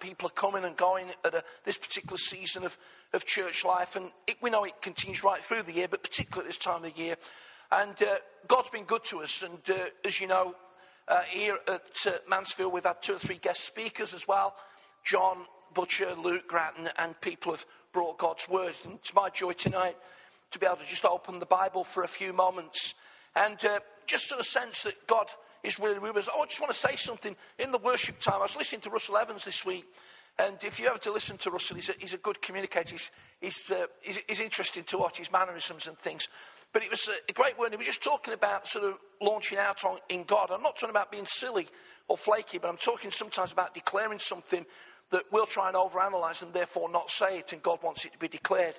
people are coming and going at a, this particular season of, of church life. And it, we know it continues right through the year, but particularly at this time of year. And uh, God's been good to us. And uh, as you know, uh, here at uh, Mansfield, we've had two or three guest speakers as well John Butcher, Luke Grattan, and people have brought God's word. And it's my joy tonight to be able to just open the Bible for a few moments and uh, just sort of sense that God is with us. Oh, I just want to say something in the worship time. I was listening to Russell Evans this week, and if you ever to listen to Russell, he's a, he's a good communicator. He's, he's, uh, he's, he's, interesting to watch his mannerisms and things. But it was a great word. He was just talking about sort of launching out on, in God. I'm not talking about being silly or flaky, but I'm talking sometimes about declaring something that we'll try and overanalyze and therefore not say it, and God wants it to be declared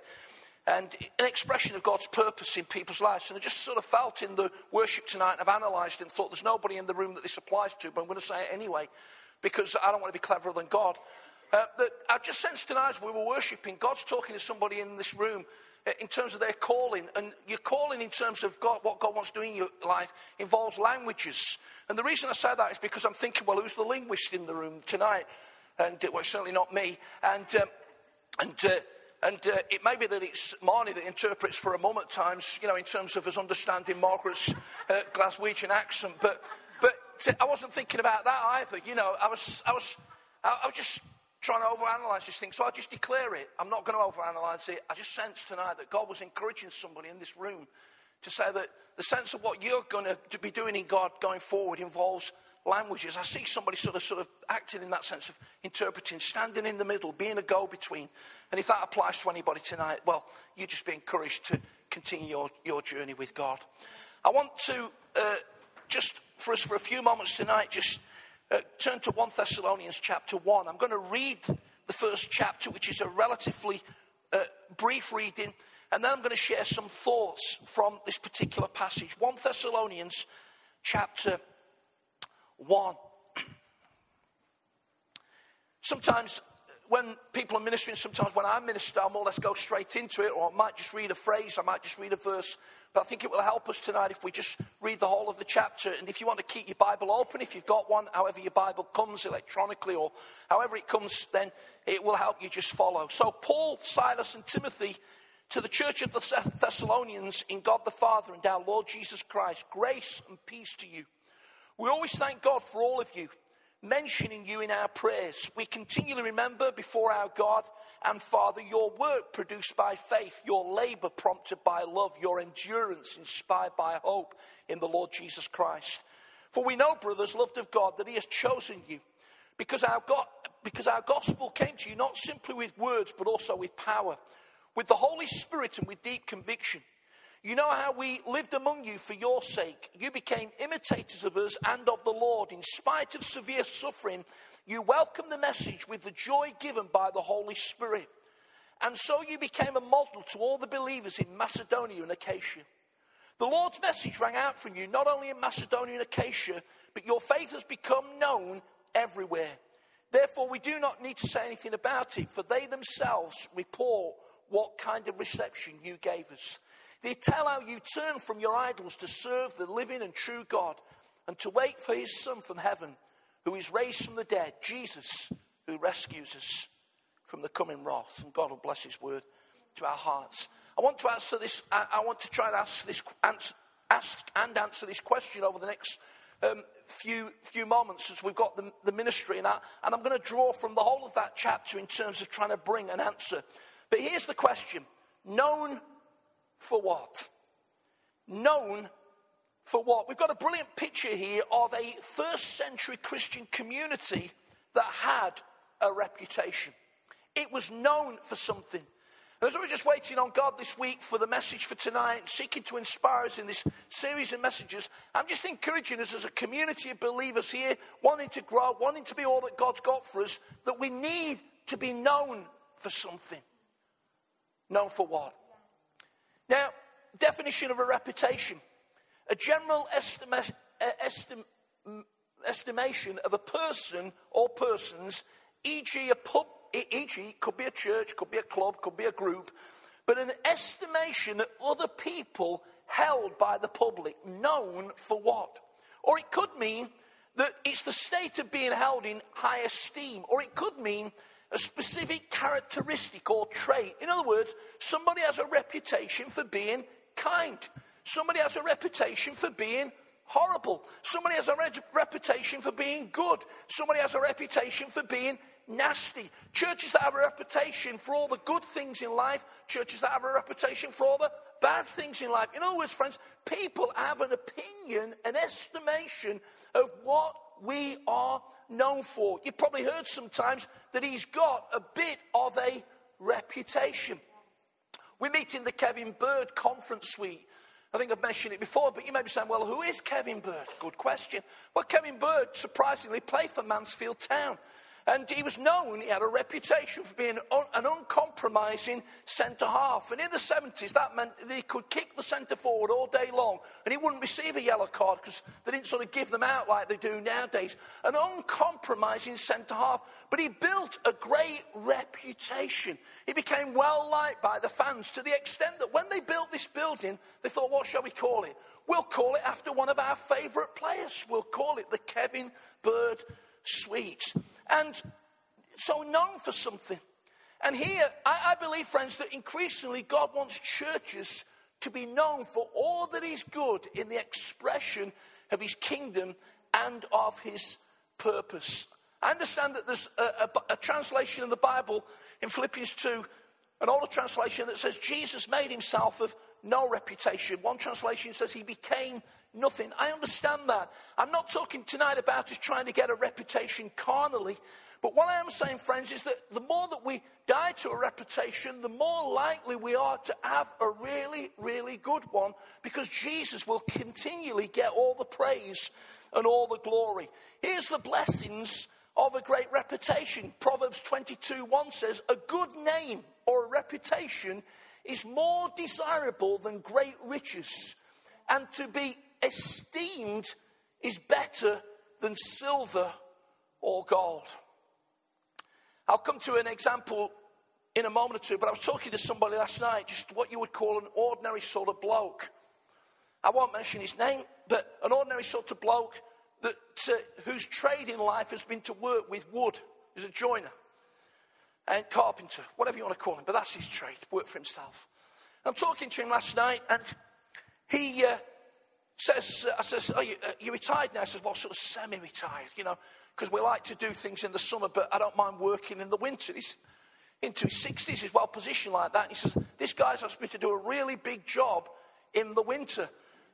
and an expression of God's purpose in people's lives. And I just sort of felt in the worship tonight, I've analysed it and thought there's nobody in the room that this applies to, but I'm going to say it anyway because I don't want to be cleverer than God. Uh, that I just sensed tonight as we were worshipping, God's talking to somebody in this room uh, in terms of their calling. And your calling in terms of God, what God wants to do in your life involves languages. And the reason I say that is because I'm thinking, well, who's the linguist in the room tonight? And uh, well, certainly not me. And, um, and uh, and uh, it may be that it's Marnie that interprets for a moment times, you know, in terms of us understanding Margaret's uh, Glaswegian accent. But, but I wasn't thinking about that either. You know, I was, I was, I, was just trying to overanalyze this thing. So I just declare it. I'm not going to overanalyze it. I just sense tonight that God was encouraging somebody in this room to say that the sense of what you're going to be doing in God going forward involves languages. I see somebody sort of, sort of acting in that sense of interpreting, standing in the middle, being a go between. And if that applies to anybody tonight, well, you just be encouraged to continue your, your journey with God. I want to uh, just, for us for a few moments tonight, just uh, turn to 1 Thessalonians chapter 1. I'm going to read the first chapter, which is a relatively uh, brief reading, and then I'm going to share some thoughts from this particular passage. 1 Thessalonians chapter 1. Sometimes when people are ministering, sometimes when I minister, I'll more or less go straight into it, or I might just read a phrase, I might just read a verse. But I think it will help us tonight if we just read the whole of the chapter. And if you want to keep your Bible open, if you've got one, however your Bible comes electronically or however it comes, then it will help you just follow. So, Paul, Silas, and Timothy to the church of the Thessalonians in God the Father and our Lord Jesus Christ, grace and peace to you. We always thank God for all of you, mentioning you in our prayers. We continually remember before our God and Father your work produced by faith, your labor prompted by love, your endurance inspired by hope in the Lord Jesus Christ. For we know, brothers, loved of God, that He has chosen you because our, God, because our gospel came to you not simply with words, but also with power, with the Holy Spirit and with deep conviction. You know how we lived among you for your sake. You became imitators of us and of the Lord. In spite of severe suffering, you welcomed the message with the joy given by the Holy Spirit. And so you became a model to all the believers in Macedonia and Achaia. The Lord's message rang out from you not only in Macedonia and Achaia, but your faith has become known everywhere. Therefore, we do not need to say anything about it, for they themselves report what kind of reception you gave us. They tell how you turn from your idols to serve the living and true God and to wait for his Son from heaven, who is raised from the dead, Jesus, who rescues us from the coming wrath. And God will bless his word to our hearts. I want to answer this, I, want to try and ask this, answer, ask and answer this question over the next um, few, few moments as we've got the, the ministry. And, I, and I'm going to draw from the whole of that chapter in terms of trying to bring an answer. But here's the question known for what? Known for what? We've got a brilliant picture here of a first century Christian community that had a reputation. It was known for something. As we're just waiting on God this week for the message for tonight, seeking to inspire us in this series of messages, I'm just encouraging us as a community of believers here, wanting to grow, wanting to be all that God's got for us, that we need to be known for something. Known for what? Now, definition of a reputation a general estima- eh, estim- mm, estimation of a person or persons, e.g., a pub, e.g., could be a church, could be a club, could be a group, but an estimation that other people held by the public, known for what? Or it could mean that it's the state of being held in high esteem, or it could mean a specific characteristic or trait. In other words, somebody has a reputation for being kind. Somebody has a reputation for being horrible. Somebody has a re- reputation for being good. Somebody has a reputation for being nasty. Churches that have a reputation for all the good things in life, churches that have a reputation for all the bad things in life. In other words, friends, people have an opinion, an estimation of what we are known for. You've probably heard sometimes that he's got a bit of a reputation. We meet in the Kevin Bird conference suite. I think I've mentioned it before, but you may be saying, well, who is Kevin Bird? Good question. Well, Kevin Bird surprisingly played for Mansfield Town. And he was known, he had a reputation for being an uncompromising centre half. And in the 70s, that meant that he could kick the centre forward all day long and he wouldn't receive a yellow card because they didn't sort of give them out like they do nowadays. An uncompromising centre half. But he built a great reputation. He became well liked by the fans to the extent that when they built this building, they thought, what shall we call it? We'll call it after one of our favourite players. We'll call it the Kevin Bird Suite and so known for something. And here, I, I, believe, friends, that increasingly God wants churches to be known for all that is good in the expression of his kingdom and of his purpose. I understand that there's a, a, a translation in the Bible in Philippians 2, an older translation that says Jesus made himself of no reputation. One translation says he became nothing. I understand that. I'm not talking tonight about us trying to get a reputation carnally. But what I am saying, friends, is that the more that we die to a reputation, the more likely we are to have a really, really good one because Jesus will continually get all the praise and all the glory. Here's the blessings of a great reputation. Proverbs 22 1 says, A good name or a reputation is more desirable than great riches, and to be esteemed is better than silver or gold. I'll come to an example in a moment or two, but I was talking to somebody last night, just what you would call an ordinary sort of bloke. I won't mention his name, but an ordinary sort of bloke that, uh, whose trade in life has been to work with wood. He's a joiner and carpenter, whatever you want to call him, but that's his trade, work for himself. I'm talking to him last night, and he uh, says, uh, I says, are you, uh, you retired now? I says, well, sort of semi-retired, you know, because we like to do things in the summer, but I don't mind working in the winter. He's into his 60s, he's well positioned like that. He says, this guy's asked me to do a really big job in the winter.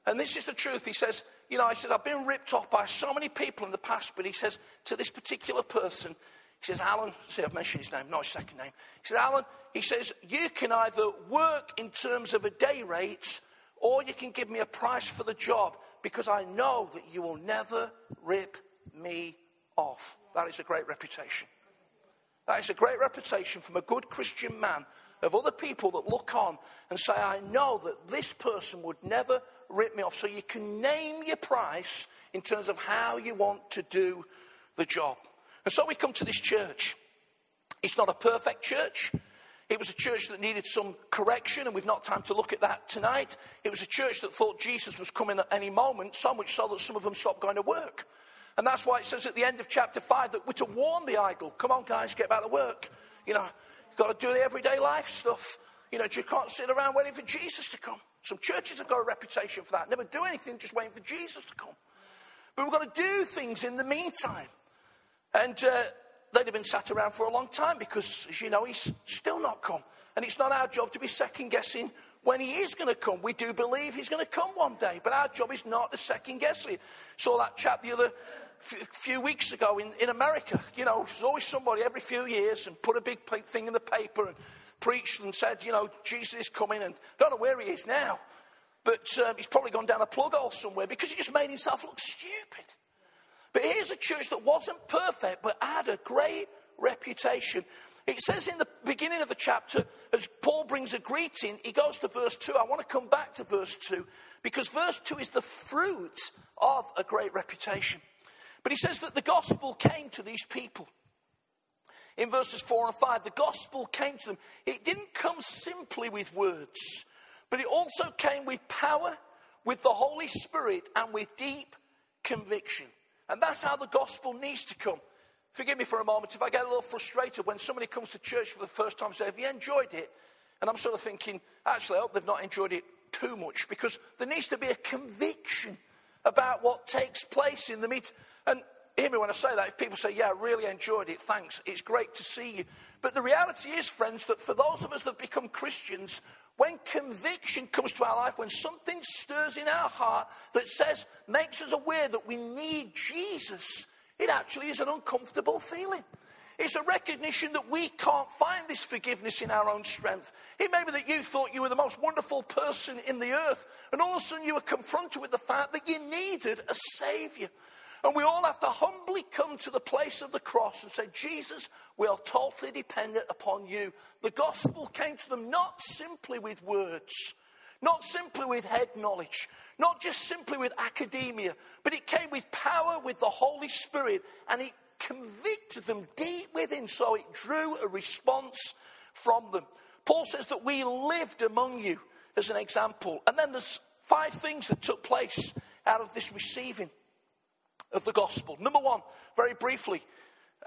And this is the truth. He says, you know, he says, I've been ripped off by so many people in the past, but he says to this particular person, he says, Alan, see, I've mentioned his name, not his second name. He says, Alan, he says, you can either work in terms of a day rate or you can give me a price for the job because I know that you will never rip me off. That is a great reputation. That is a great reputation from a good Christian man of other people that look on and say, I know that this person would never rip me off. So you can name your price in terms of how you want to do the job. And so we come to this church. It's not a perfect church. It was a church that needed some correction, and we've not time to look at that tonight. It was a church that thought Jesus was coming at any moment, so much so that some of them stopped going to work. And that's why it says at the end of chapter 5 that we're to warn the idle. Come on, guys, get back to work. You know, you've got to do the everyday life stuff. You know, you can't sit around waiting for Jesus to come. Some churches have got a reputation for that. Never do anything, just waiting for Jesus to come. But we've got to do things in the meantime. And uh, they'd have been sat around for a long time because, as you know, he's still not come. And it's not our job to be second guessing when he is going to come. We do believe he's going to come one day, but our job is not to second guess it. Saw that chap the other few weeks ago in, in America. You know, there's always somebody every few years and put a big thing in the paper and preached and said, you know, Jesus is coming. And don't know where he is now, but um, he's probably gone down a plug hole somewhere because he just made himself look stupid. But here's a church that wasn't perfect, but had a great reputation. It says in the beginning of the chapter, as Paul brings a greeting, he goes to verse 2. I want to come back to verse 2 because verse 2 is the fruit of a great reputation. But he says that the gospel came to these people. In verses 4 and 5, the gospel came to them. It didn't come simply with words, but it also came with power, with the Holy Spirit, and with deep conviction. And that's how the gospel needs to come. Forgive me for a moment if I get a little frustrated when somebody comes to church for the first time and says, Have you enjoyed it? And I'm sort of thinking, actually, I hope they've not enjoyed it too much because there needs to be a conviction about what takes place in the meet. And hear me when I say that. If people say, Yeah, I really enjoyed it, thanks, it's great to see you. But the reality is, friends, that for those of us that become Christians, when conviction comes to our life, when something stirs in our heart that says, makes us aware that we need Jesus, it actually is an uncomfortable feeling. It's a recognition that we can't find this forgiveness in our own strength. It may be that you thought you were the most wonderful person in the earth, and all of a sudden you were confronted with the fact that you needed a Savior. And we all have to humbly come to the place of the cross and say, Jesus, we are totally dependent upon you. The gospel came to them not simply with words, not simply with head knowledge, not just simply with academia, but it came with power, with the Holy Spirit, and it convicted them deep within, so it drew a response from them. Paul says that we lived among you as an example. And then there's five things that took place out of this receiving of the gospel. Number one, very briefly,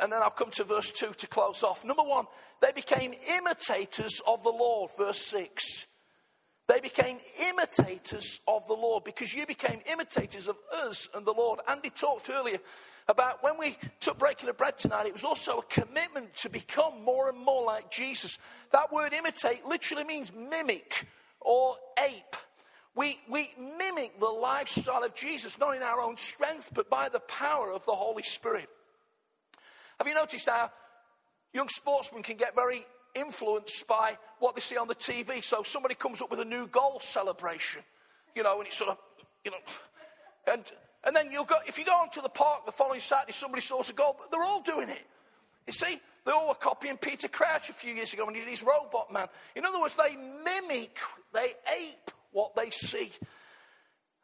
and then I'll come to verse 2 to close off. Number one, they became imitators of the Lord, verse 6. They became imitators of the Lord because you became imitators of us and the Lord. Andy talked earlier about when we took breaking of bread tonight, it was also a commitment to become more and more like Jesus. That word imitate literally means mimic or ape. We, we mimic the lifestyle of Jesus, not in our own strength, but by the power of the Holy Spirit. Have you noticed how young sportsmen can get very influenced by what they see on the TV. So somebody comes up with a new goal celebration, you know, and it's sort of, you know, and and then you'll go if you go onto the park the following Saturday, somebody scores a goal. They're all doing it. You see, they all were copying Peter Crouch a few years ago when he did his Robot Man. In other words, they mimic, they ape what they see.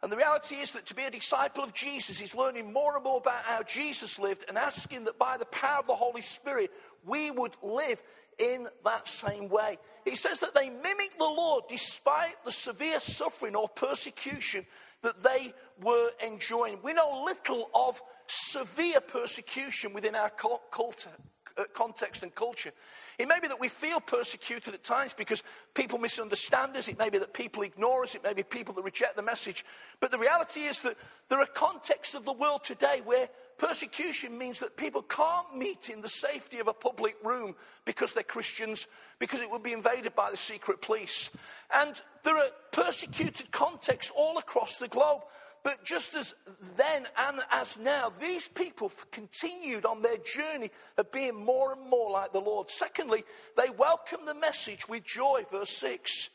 And the reality is that to be a disciple of Jesus is learning more and more about how Jesus lived and asking that by the power of the Holy Spirit, we would live in that same way. He says that they mimic the Lord despite the severe suffering or persecution that they were enjoying. We know little of severe persecution within our cult, uh, context and culture. It may be that we feel persecuted at times because people misunderstand us. It may be that people ignore us. It may be people that reject the message. But the reality is that there are contexts of the world today where persecution means that people can't meet in the safety of a public room because they're Christians, because it would be invaded by the secret police. And there are persecuted contexts all across the globe. But just as then and as now, these people continued on their journey of being more and more like the Lord. Secondly, they welcomed the message with joy, verse 6.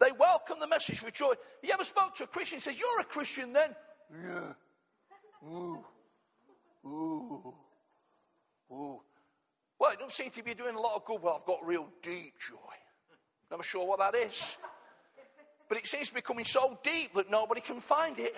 They welcomed the message with joy. You ever spoke to a Christian and says, You're a Christian then? Yeah. Ooh. Ooh. Ooh. Well, it doesn't seem to be doing a lot of good. Well, I've got real deep joy. Never sure what that is. But it seems to be coming so deep that nobody can find it.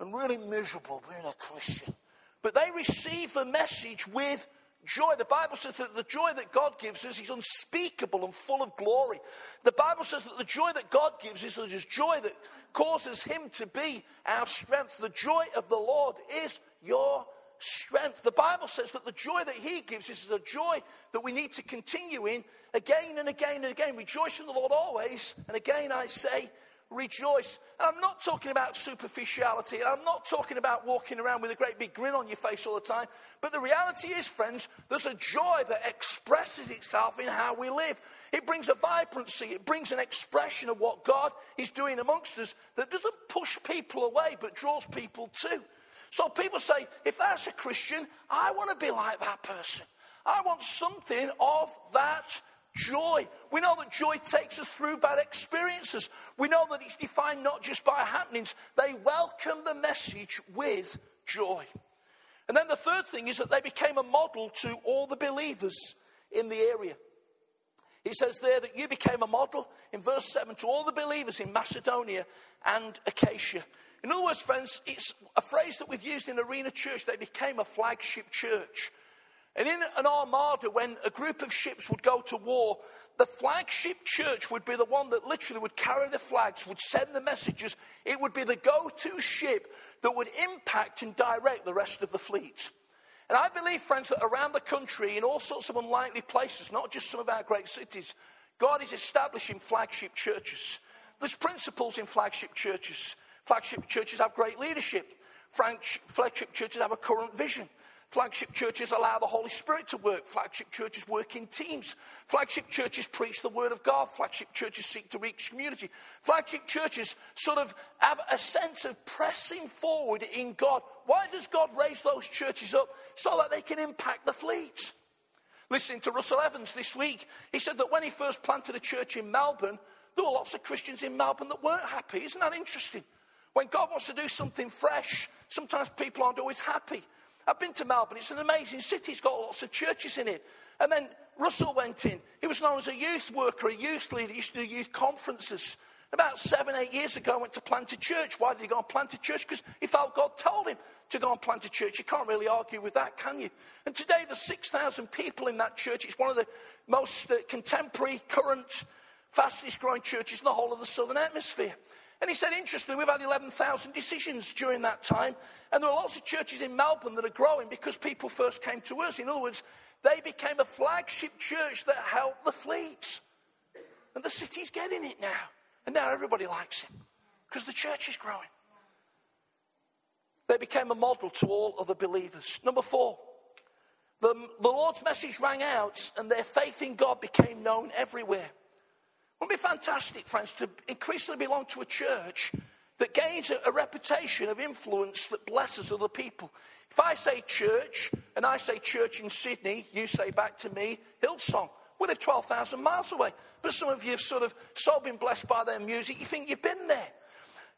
And really miserable being a Christian. But they receive the message with joy. The Bible says that the joy that God gives us is unspeakable and full of glory. The Bible says that the joy that God gives us is joy that causes Him to be our strength. The joy of the Lord is your strength. The Bible says that the joy that He gives is a joy that we need to continue in again and again and again. Rejoice in the Lord always. And again, I say, rejoice. And I'm not talking about superficiality. I'm not talking about walking around with a great big grin on your face all the time. But the reality is, friends, there's a joy that expresses itself in how we live. It brings a vibrancy, it brings an expression of what God is doing amongst us that doesn't push people away but draws people to. So people say, if that's a Christian, I want to be like that person. I want something of that joy. We know that joy takes us through bad experiences. We know that it's defined not just by happenings. They welcome the message with joy. And then the third thing is that they became a model to all the believers in the area. He says there that you became a model in verse 7 to all the believers in Macedonia and Achaia. In other words, friends, it's a phrase that we've used in Arena Church. They became a flagship church. And in an armada, when a group of ships would go to war, the flagship church would be the one that literally would carry the flags, would send the messages. It would be the go to ship that would impact and direct the rest of the fleet. And I believe, friends, that around the country, in all sorts of unlikely places, not just some of our great cities, God is establishing flagship churches. There's principles in flagship churches. Flagship churches have great leadership. Flagship churches have a current vision. Flagship churches allow the Holy Spirit to work. Flagship churches work in teams. Flagship churches preach the Word of God. Flagship churches seek to reach community. Flagship churches sort of have a sense of pressing forward in God. Why does God raise those churches up? So that they can impact the fleet. Listening to Russell Evans this week, he said that when he first planted a church in Melbourne, there were lots of Christians in Melbourne that weren't happy. Isn't that interesting? When God wants to do something fresh, sometimes people aren't always happy. I've been to Melbourne. It's an amazing city. It's got lots of churches in it. And then Russell went in. He was known as a youth worker, a youth leader. He used to do youth conferences. About seven, eight years ago, I went to plant a church. Why did he go and plant a church? Because he felt God told him to go and plant a church. You can't really argue with that, can you? And today, there's 6,000 people in that church. It's one of the most uh, contemporary, current, fastest growing churches in the whole of the southern hemisphere. And he said, interestingly, we've had 11,000 decisions during that time. And there are lots of churches in Melbourne that are growing because people first came to us. In other words, they became a flagship church that helped the fleets. And the city's getting it now. And now everybody likes it because the church is growing. They became a model to all other believers. Number four, the, the Lord's message rang out and their faith in God became known everywhere. Wouldn't it be fantastic, friends, to increasingly belong to a church that gains a, a, reputation of influence that blesses other people? If I say church, and I say church in Sydney, you say back to me, Hillsong. We live 12,000 miles away. But some of you have sort of so been blessed by their music, you think you've been there.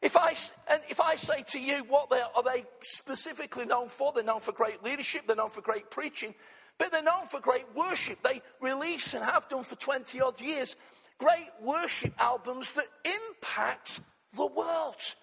If I, and if I say to you, what they, are they specifically known for? They're known for great leadership, they're known for great preaching, but they're known for great worship. They release and have done for 20 odd years great worship albums that impact the world.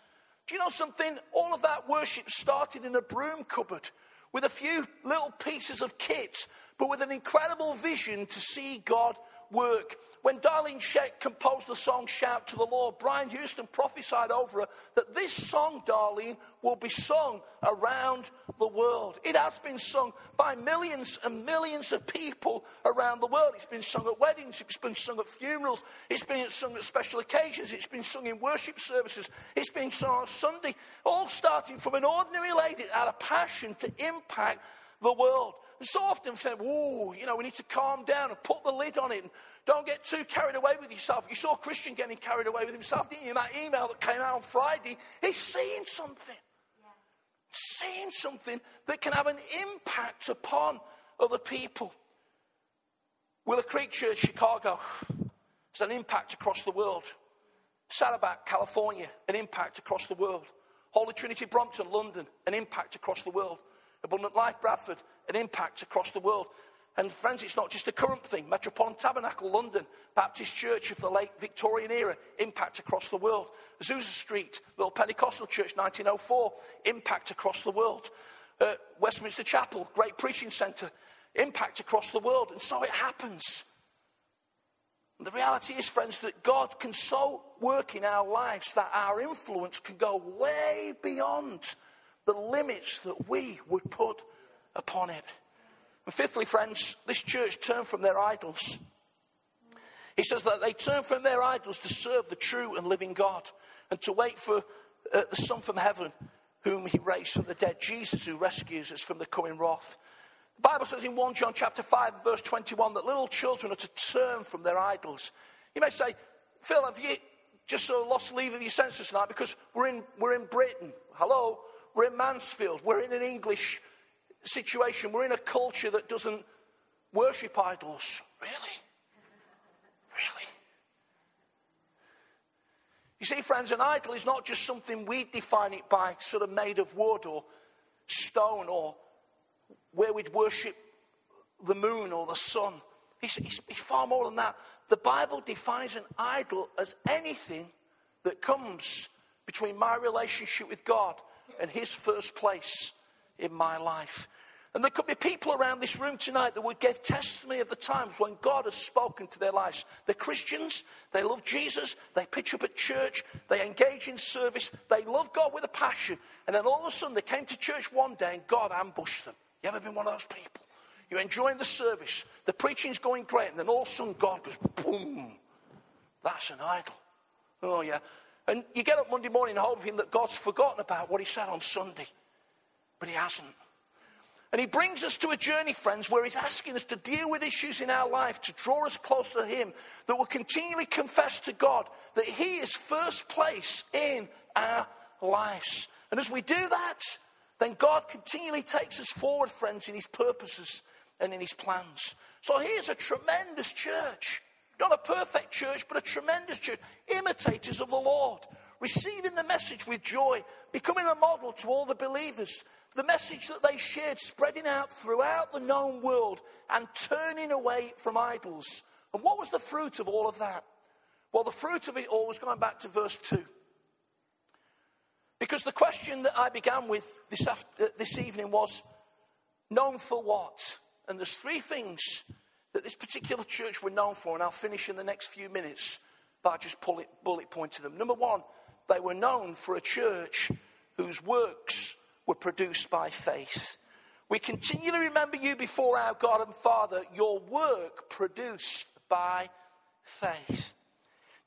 Do you know something? All of that worship started in a broom cupboard with a few little pieces of kit, but with an incredible vision to see God work. When Darlene Zschech composed the song Shout to the Lord, Brian Houston prophesied over her that this song, Darlene, will be sung around the world. It has been sung by millions and millions of people around the world. It's been sung at weddings, it's been sung at funerals, it's been sung at special occasions, it's been sung in worship services, it's been sung on Sunday, all starting from an ordinary lady that had a passion to impact the world. So often we say, "Whoa, you know, we need to calm down and put the lid on it and don't get too carried away with yourself. You saw Christian getting carried away with himself, didn't you? In that email that came out on Friday, he's seeing something. Yeah. Seeing something that can have an impact upon other people. Willow Creek Church, Chicago, has an impact across the world. Saddleback, California, an impact across the world. Holy Trinity Brompton, London, an impact across the world. Abundant Life Bradford, an impact across the world. And friends, it's not just a current thing. Metropolitan Tabernacle, London, Baptist Church of the late Victorian era, impact across the world. Azusa Street, Little Pentecostal Church, 1904, impact across the world. Uh, Westminster Chapel, great preaching centre, impact across the world. And so it happens. And the reality is, friends, that God can so work in our lives that our influence can go way beyond the limits that we would put upon it. And fifthly, friends, this church turned from their idols. He says that they turned from their idols to serve the true and living God and to wait for uh, the Son from heaven, whom he raised from the dead, Jesus who rescues us from the coming wrath. The Bible says in 1 John chapter 5, verse 21, that little children are to turn from their idols. You may say, Phil, have you just sort of lost leave of your senses tonight because we're in, we're in Britain? Hello? We're in Mansfield. We're in an English situation. We're in a culture that doesn't worship idols. Really? Really? You see, friends, an idol is not just something we define it by, sort of made of wood or stone or where we'd worship the moon or the sun. It's, it's, it's far more than that. The Bible defines an idol as anything that comes between my relationship with God and His first place in my life. And there could be people around this room tonight that would give testimony of the times when God has spoken to their lives. They're Christians, they love Jesus, they pitch up at church, they engage in service, they love God with a passion. And then all of a sudden they came to church one day and God ambushed them. You ever been one of those people? You're enjoying the service, the preaching's going great, and then all of a sudden God goes boom. That's an idol. Oh, yeah. And you get up Monday morning hoping that God's forgotten about what He said on Sunday, but He hasn't. And he brings us to a journey, friends, where he's asking us to deal with issues in our life, to draw us closer to him, that will continually confess to God that he is first place in our lives. And as we do that, then God continually takes us forward, friends, in his purposes and in his plans. So here's a tremendous church. Not a perfect church, but a tremendous church. Imitators of the Lord. Receiving the message with joy. Becoming a model to all the believers the message that they shared spreading out throughout the known world and turning away from idols. And what was the fruit of all of that? Well, the fruit of it all was going back to verse 2. Because the question that I began with this, after, uh, this evening was known for what? And there's three things that this particular church were known for, and I'll finish in the next few minutes by just bullet, bullet pointing them. Number one, they were known for a church whose works were produced by faith. We continually remember you before our God and Father, your work produced by faith.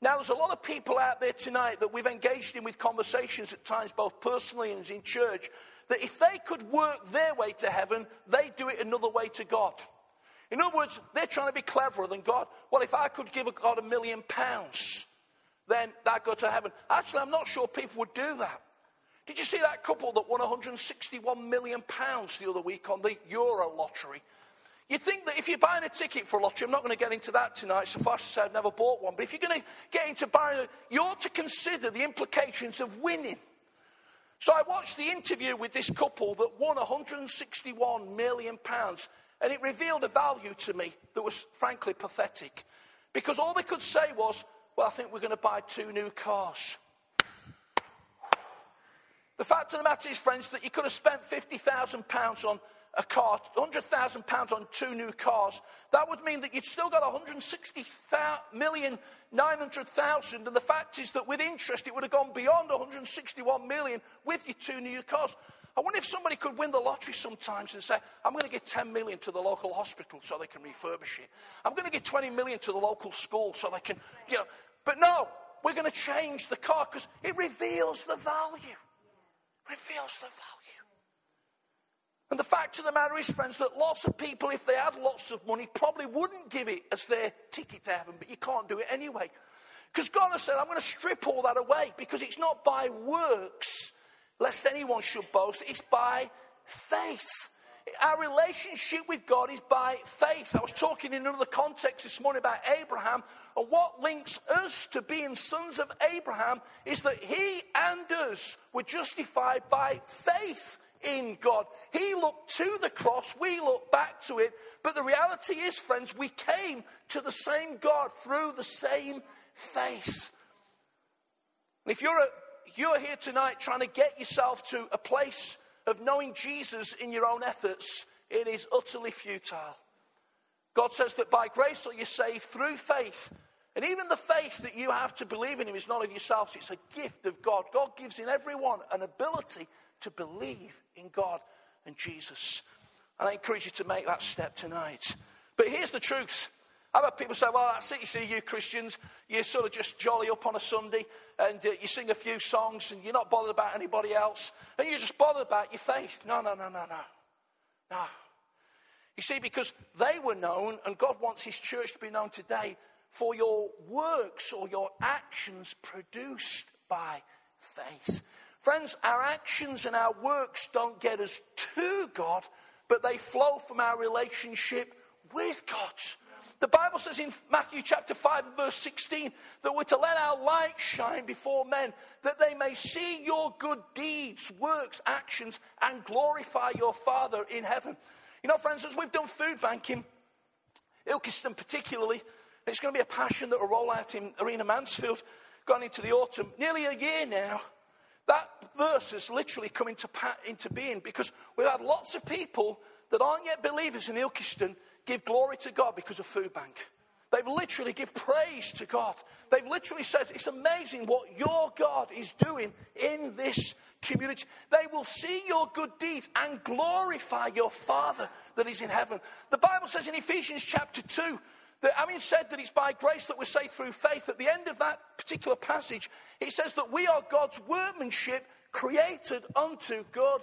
Now, there's a lot of people out there tonight that we've engaged in with conversations at times, both personally and in church, that if they could work their way to heaven, they'd do it another way to God. In other words, they're trying to be cleverer than God. Well, if I could give God a million pounds, then I'd go to heaven. Actually, I'm not sure people would do that. Did you see that couple that won 161 million pounds the other week on the Euro lottery? You'd think that if you're buying a ticket for a lottery, I'm not going to get into that tonight, suffice to say I've never bought one, but if you're going to get into buying you ought to consider the implications of winning. So I watched the interview with this couple that won 161 million pounds, and it revealed a value to me that was frankly pathetic. Because all they could say was, well, I think we're going to buy two new cars. The fact of the matter is, friends, that you could have spent £50,000 on a car, £100,000 on two new cars. That would mean that you'd still got 160 million, 900,000. And the fact is that with interest, it would have gone beyond 161 million with your two new cars. I wonder if somebody could win the lottery sometimes and say, I'm going to give 10 million to the local hospital so they can refurbish it. I'm going to give 20 million to the local school so they can, you know. But no, we're going to change the car because it reveals the value reveals the value. And the fact of the matter is, friends, that lots of people, if they had lots of money, probably wouldn't give it as their ticket to heaven, but you can't do it anyway. Because God has said, I'm going to strip all that away because it's not by works, lest anyone should boast, it's by faith. Our relationship with God is by faith. I was talking in another context this morning about Abraham, and what links us to being sons of Abraham is that he and us were justified by faith in God. He looked to the cross, we look back to it, but the reality is, friends, we came to the same God through the same faith. And if you're, a, you're here tonight trying to get yourself to a place of knowing Jesus in your own efforts, it is utterly futile. God says that by grace are you saved through faith. And even the faith that you have to believe in Him is not of yourselves, it's a gift of God. God gives in everyone an ability to believe in God and Jesus. And I encourage you to make that step tonight. But here's the truth I've had people say, well, that's it. You see, you Christians, you sort of just jolly up on a Sunday and uh, you sing a few songs and you're not bothered about anybody else and you're just bothered about your faith. No, no, no, no, no. No. You see, because they were known, and God wants His church to be known today for your works or your actions produced by faith. Friends, our actions and our works don't get us to God, but they flow from our relationship with God. The Bible says in Matthew chapter 5 and verse 16 that we're to let our light shine before men that they may see your good deeds, works, actions, and glorify your Father in heaven. You know, friends, as we've done food banking, Ilkeston particularly, it's going to be a passion that will roll out in Arena Mansfield going into the autumn. Nearly a year now That verse has literally come into, into being because we've had lots of people that aren't yet believers in Ilkeston give glory to God because of Food Bank. They've literally give praise to God. They've literally said, it's amazing what your God is doing in this community. They will see your good deeds and glorify your Father that is in heaven. The Bible says in Ephesians chapter 2 that having said that it's by grace that we're saved through faith, at the end of that particular passage, it says that we are God's workmanship created unto good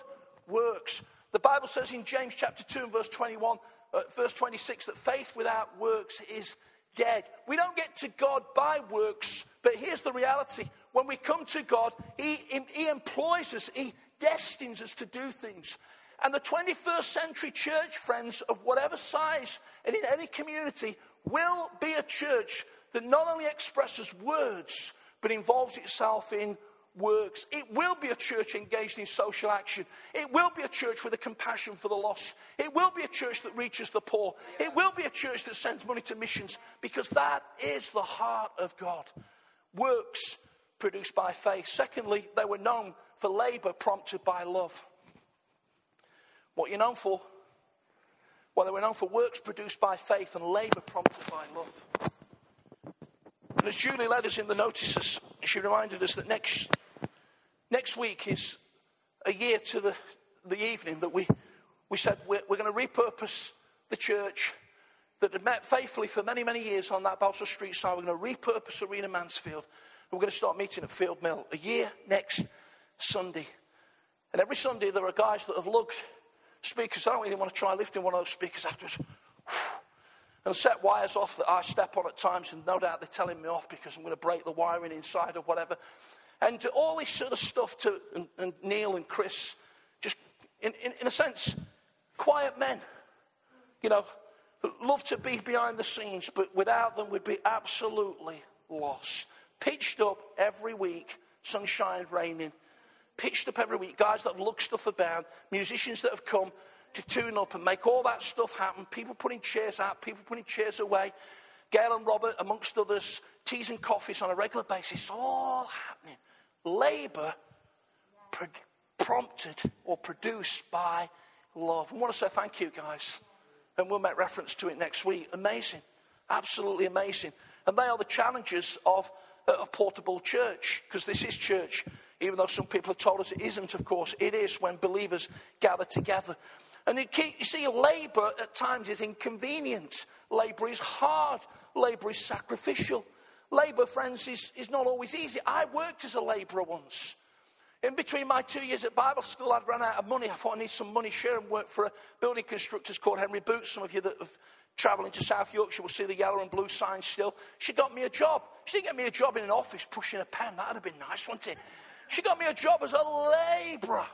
works. The Bible says in James chapter 2 and verse 21, uh, verse 26, that faith without works is dead. We don't get to God by works, but here's the reality. When we come to God, He, he employs us, He destines us to do things. And the 21st century church, friends, of whatever size and in any community, will be a church that not only expresses words, but involves itself in works. It will be a church engaged in social action. It will be a church with a compassion for the lost. It will be a church that reaches the poor. It will be a church that sends money to missions because that is the heart of God. Works produced by faith. Secondly, they were known for labor prompted by love. What you're known for? Well, they were known for works produced by faith and labor prompted by love. And as Julie led us in the notices, she reminded us that next Next week is a year to the, the evening that we, we said we're, we're going to repurpose the church that had met faithfully for many, many years on that Balsa Street side. We're going to repurpose Arena Mansfield. We're going to start meeting at Field Mill a year next Sunday. And every Sunday there are guys that have lugged speakers. I don't even want to try lifting one of those speakers afterwards. And set wires off that I step on at times, and no doubt they're telling me off because I'm going to break the wiring inside or whatever. And all this sort of stuff to and, and Neil and Chris, just in, in, in a sense, quiet men, you know, love to be behind the scenes, but without them we'd be absolutely lost. Pitched up every week, sunshine, raining. Pitched up every week, guys that have looked stuff about, musicians that have come to tune up and make all that stuff happen. People putting chairs out, people putting chairs away. Gail and Robert, amongst others, teas and coffees on a regular basis, all happening. Labour pro- prompted or produced by love. I want to say thank you, guys. And we'll make reference to it next week. Amazing. Absolutely amazing. And they are the challenges of uh, a portable church, because this is church. Even though some people have told us it isn't, of course, it is when believers gather together. And you see, labour at times is inconvenient. Labour is hard. Labour is sacrificial. Labour, friends, is, is not always easy. I worked as a labourer once. In between my two years at Bible school, I'd run out of money. I thought I need some money. Share and work for a building constructor called Henry Boots. Some of you that have travelled into South Yorkshire will see the yellow and blue sign still. She got me a job. She didn't get me a job in an office pushing a pen. That would have been nice, wouldn't it? She got me a job as a labourer.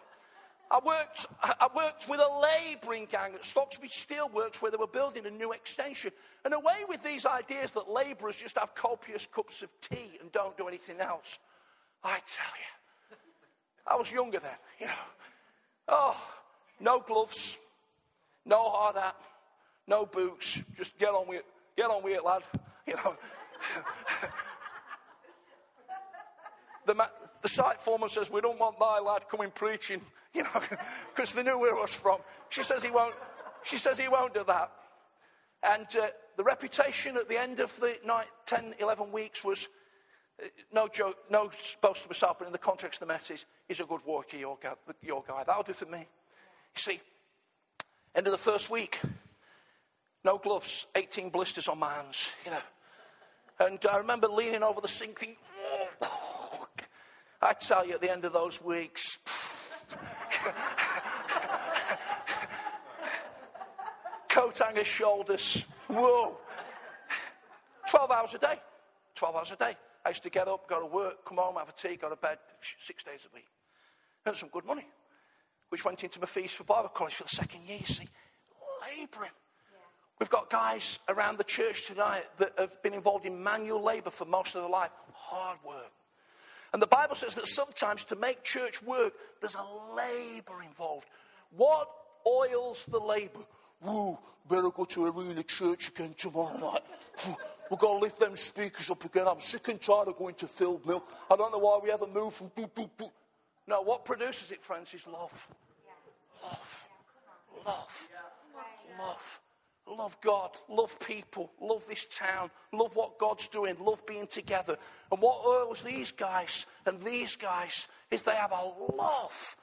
I worked, I worked with a labouring gang at Stocksbridge Steelworks where they were building a new extension. And away with these ideas that labourers just have copious cups of tea and don't do anything else. I tell you, I was younger then, you know. Oh, no gloves, no hard hat, no boots. Just get on with it. Get on with it, lad. You know. the, ma- the site foreman says, We don't want thy lad coming preaching you know, because they knew where I was from. She says he won't, she says he won't do that. And uh, the reputation at the end of the night, 10, 11 weeks was uh, no joke, no supposed to myself, but in the context of the message, he's a good worker, your guy, your guy. That'll do for me. You see, end of the first week, no gloves, 18 blisters on my hands, you know. And I remember leaning over the sink thinking, oh, I tell you, at the end of those weeks, Coat hanger shoulders. Whoa. 12 hours a day. 12 hours a day. I used to get up, go to work, come home, have a tea, go to bed six days a week. Earned some good money, which went into my fees for Bible college for the second year. You see, labouring. We've got guys around the church tonight that have been involved in manual labour for most of their life. Hard work. And the Bible says that sometimes to make church work, there's a labor involved. What oils the labor? Woo, better go to Arena Church again tomorrow night. We've got to lift them speakers up again. I'm sick and tired of going to Field Mill. I don't know why we ever moved from do, do, do. No, what produces it, friends, is love. Love. Love. Love. Love God, love people, love this town, love what God's doing, love being together. And what oils these guys and these guys is they have a love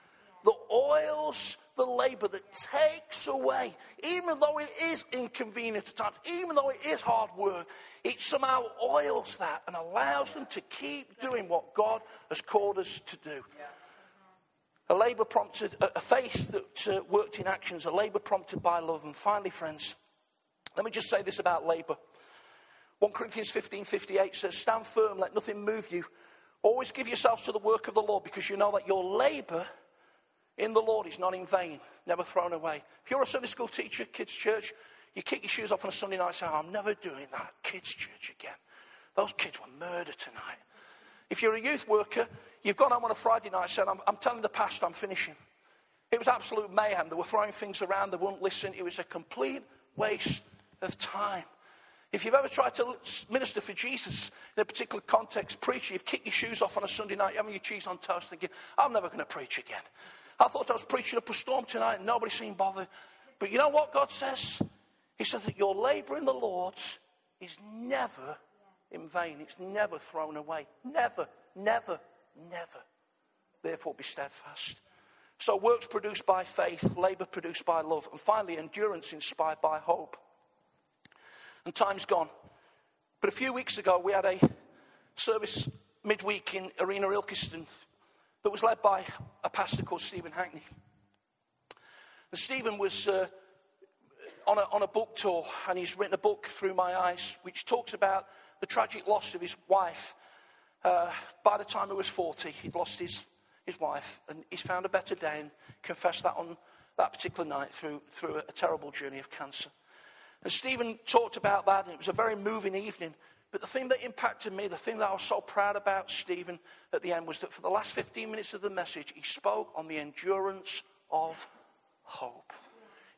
that oils the labor that takes away, even though it is inconvenient at times, even though it is hard work, it somehow oils that and allows them to keep doing what God has called us to do. A labor prompted, a faith that uh, worked in actions, a labor prompted by love. And finally, friends, let me just say this about labor. 1 Corinthians 15 58 says, Stand firm, let nothing move you. Always give yourselves to the work of the Lord because you know that your labor in the Lord is not in vain, never thrown away. If you're a Sunday school teacher, kids' church, you kick your shoes off on a Sunday night and say, I'm never doing that, kids' church again. Those kids were murdered tonight. If you're a youth worker, you've gone home on a Friday night and said, I'm, I'm telling the pastor I'm finishing. It was absolute mayhem. They were throwing things around, they wouldn't listen. It was a complete waste of time. If you've ever tried to minister for Jesus in a particular context, preach, you've kicked your shoes off on a Sunday night, having your cheese on toast, thinking, I'm never going to preach again. I thought I was preaching up a storm tonight and nobody seemed bothered. But you know what God says? He says that your labor in the Lord is never in vain. It's never thrown away. Never, never, never. Therefore, be steadfast. So, works produced by faith, labor produced by love, and finally, endurance inspired by hope. And time's gone. But a few weeks ago, we had a service midweek in Arena Ilkeston that was led by a pastor called Stephen Hackney. And Stephen was uh, on, a, on a book tour, and he's written a book, Through My Eyes, which talks about the tragic loss of his wife. Uh, by the time he was 40, he'd lost his, his wife, and he's found a better day and confessed that on that particular night through, through a, a terrible journey of cancer. And Stephen talked about that, and it was a very moving evening. But the thing that impacted me, the thing that I was so proud about Stephen at the end, was that for the last 15 minutes of the message, he spoke on the endurance of hope.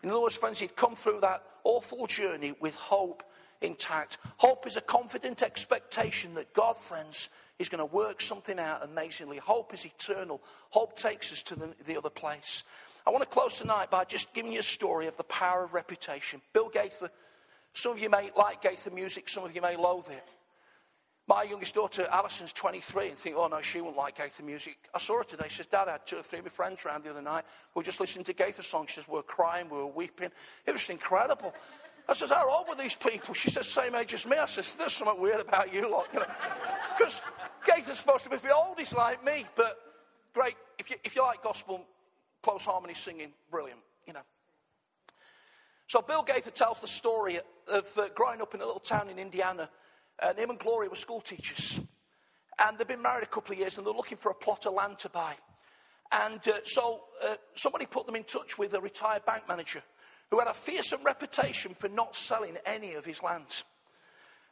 In other words, friends, he'd come through that awful journey with hope intact. Hope is a confident expectation that God, friends, is going to work something out amazingly. Hope is eternal. Hope takes us to the, the other place. I want to close tonight by just giving you a story of the power of reputation. Bill Gaither some of you may like Gaither music, some of you may loathe it. My youngest daughter, Alison's 23, and think, oh no, she won't like Gaither music. I saw her today. She says, Dad, I had two or three of my friends around the other night. We were just listening to Gaither songs. She says, we were crying, we were weeping. It was incredible. I says, how old were these people? She says, same age as me. I says, there's something weird about you lot. Because? Gaither's supposed to be for the oldies like me. But great, if you, if you like gospel, close harmony singing, brilliant, you know. So Bill Gaither tells the story of uh, growing up in a little town in Indiana. And him and Gloria were school teachers. And they'd been married a couple of years and they're looking for a plot of land to buy. And uh, so uh, somebody put them in touch with a retired bank manager who had a fearsome reputation for not selling any of his lands.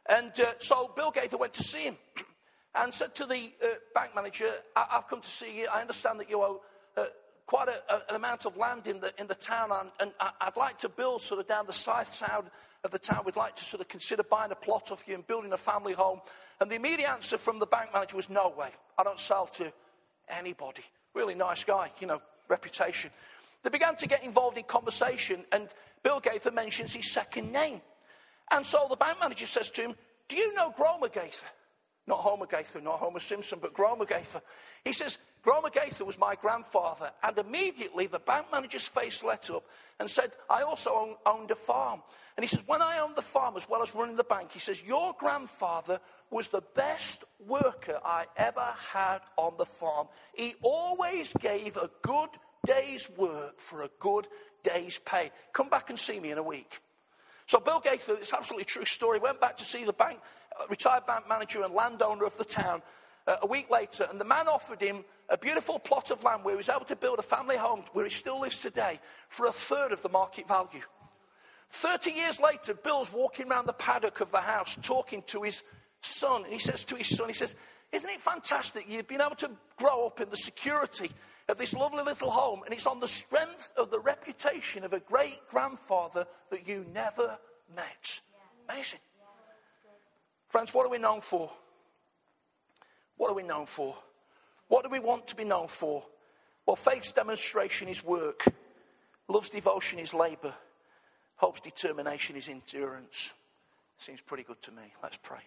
And uh, so Bill Gaither went to see him and said to the uh, bank manager, I- have come to see you. I understand that you owe uh, quite a, a, an amount of land in the, in the town, and, and I, would like to build sort of down the south side of the town. We'd like to sort of consider buying a plot off you and building a family home. And the immediate answer from the bank manager was, No way, I don't sell to anybody. Really nice guy, you know, reputation. They began to get involved in conversation, and Bill Gaither mentions his second name. And so the bank manager says to him, Do you know Gromer Gaither? Not Homer Gaither, not Homer Simpson, but Gromer Gaither. He says, Gromer Gaither was my grandfather. And immediately the bank manager's face lit up and said, I also own, owned a farm. And he says, When I owned the farm as well as running the bank, he says, Your grandfather was the best worker I ever had on the farm. He always gave a good day's work for a good day's pay. Come back and see me in a week. So Bill Gaither, it's absolutely true story, went back to see the bank retired bank manager and landowner of the town uh, a week later, and the man offered him a beautiful plot of land where he was able to build a family home where he still lives today for a third of the market value. 30 years later, Bill's walking around the paddock of the house talking to his son, and he says to his son, he says, Isn't it fantastic you've been able to grow up in the security of this lovely little home, and it's on the strength of the reputation of a great grandfather that you never met? Amazing. Friends, what are we known for? What are we known for? What do we want to be known for? Well, faith's demonstration is work, love's devotion is labor, hope's determination is endurance. Seems pretty good to me. Let's pray.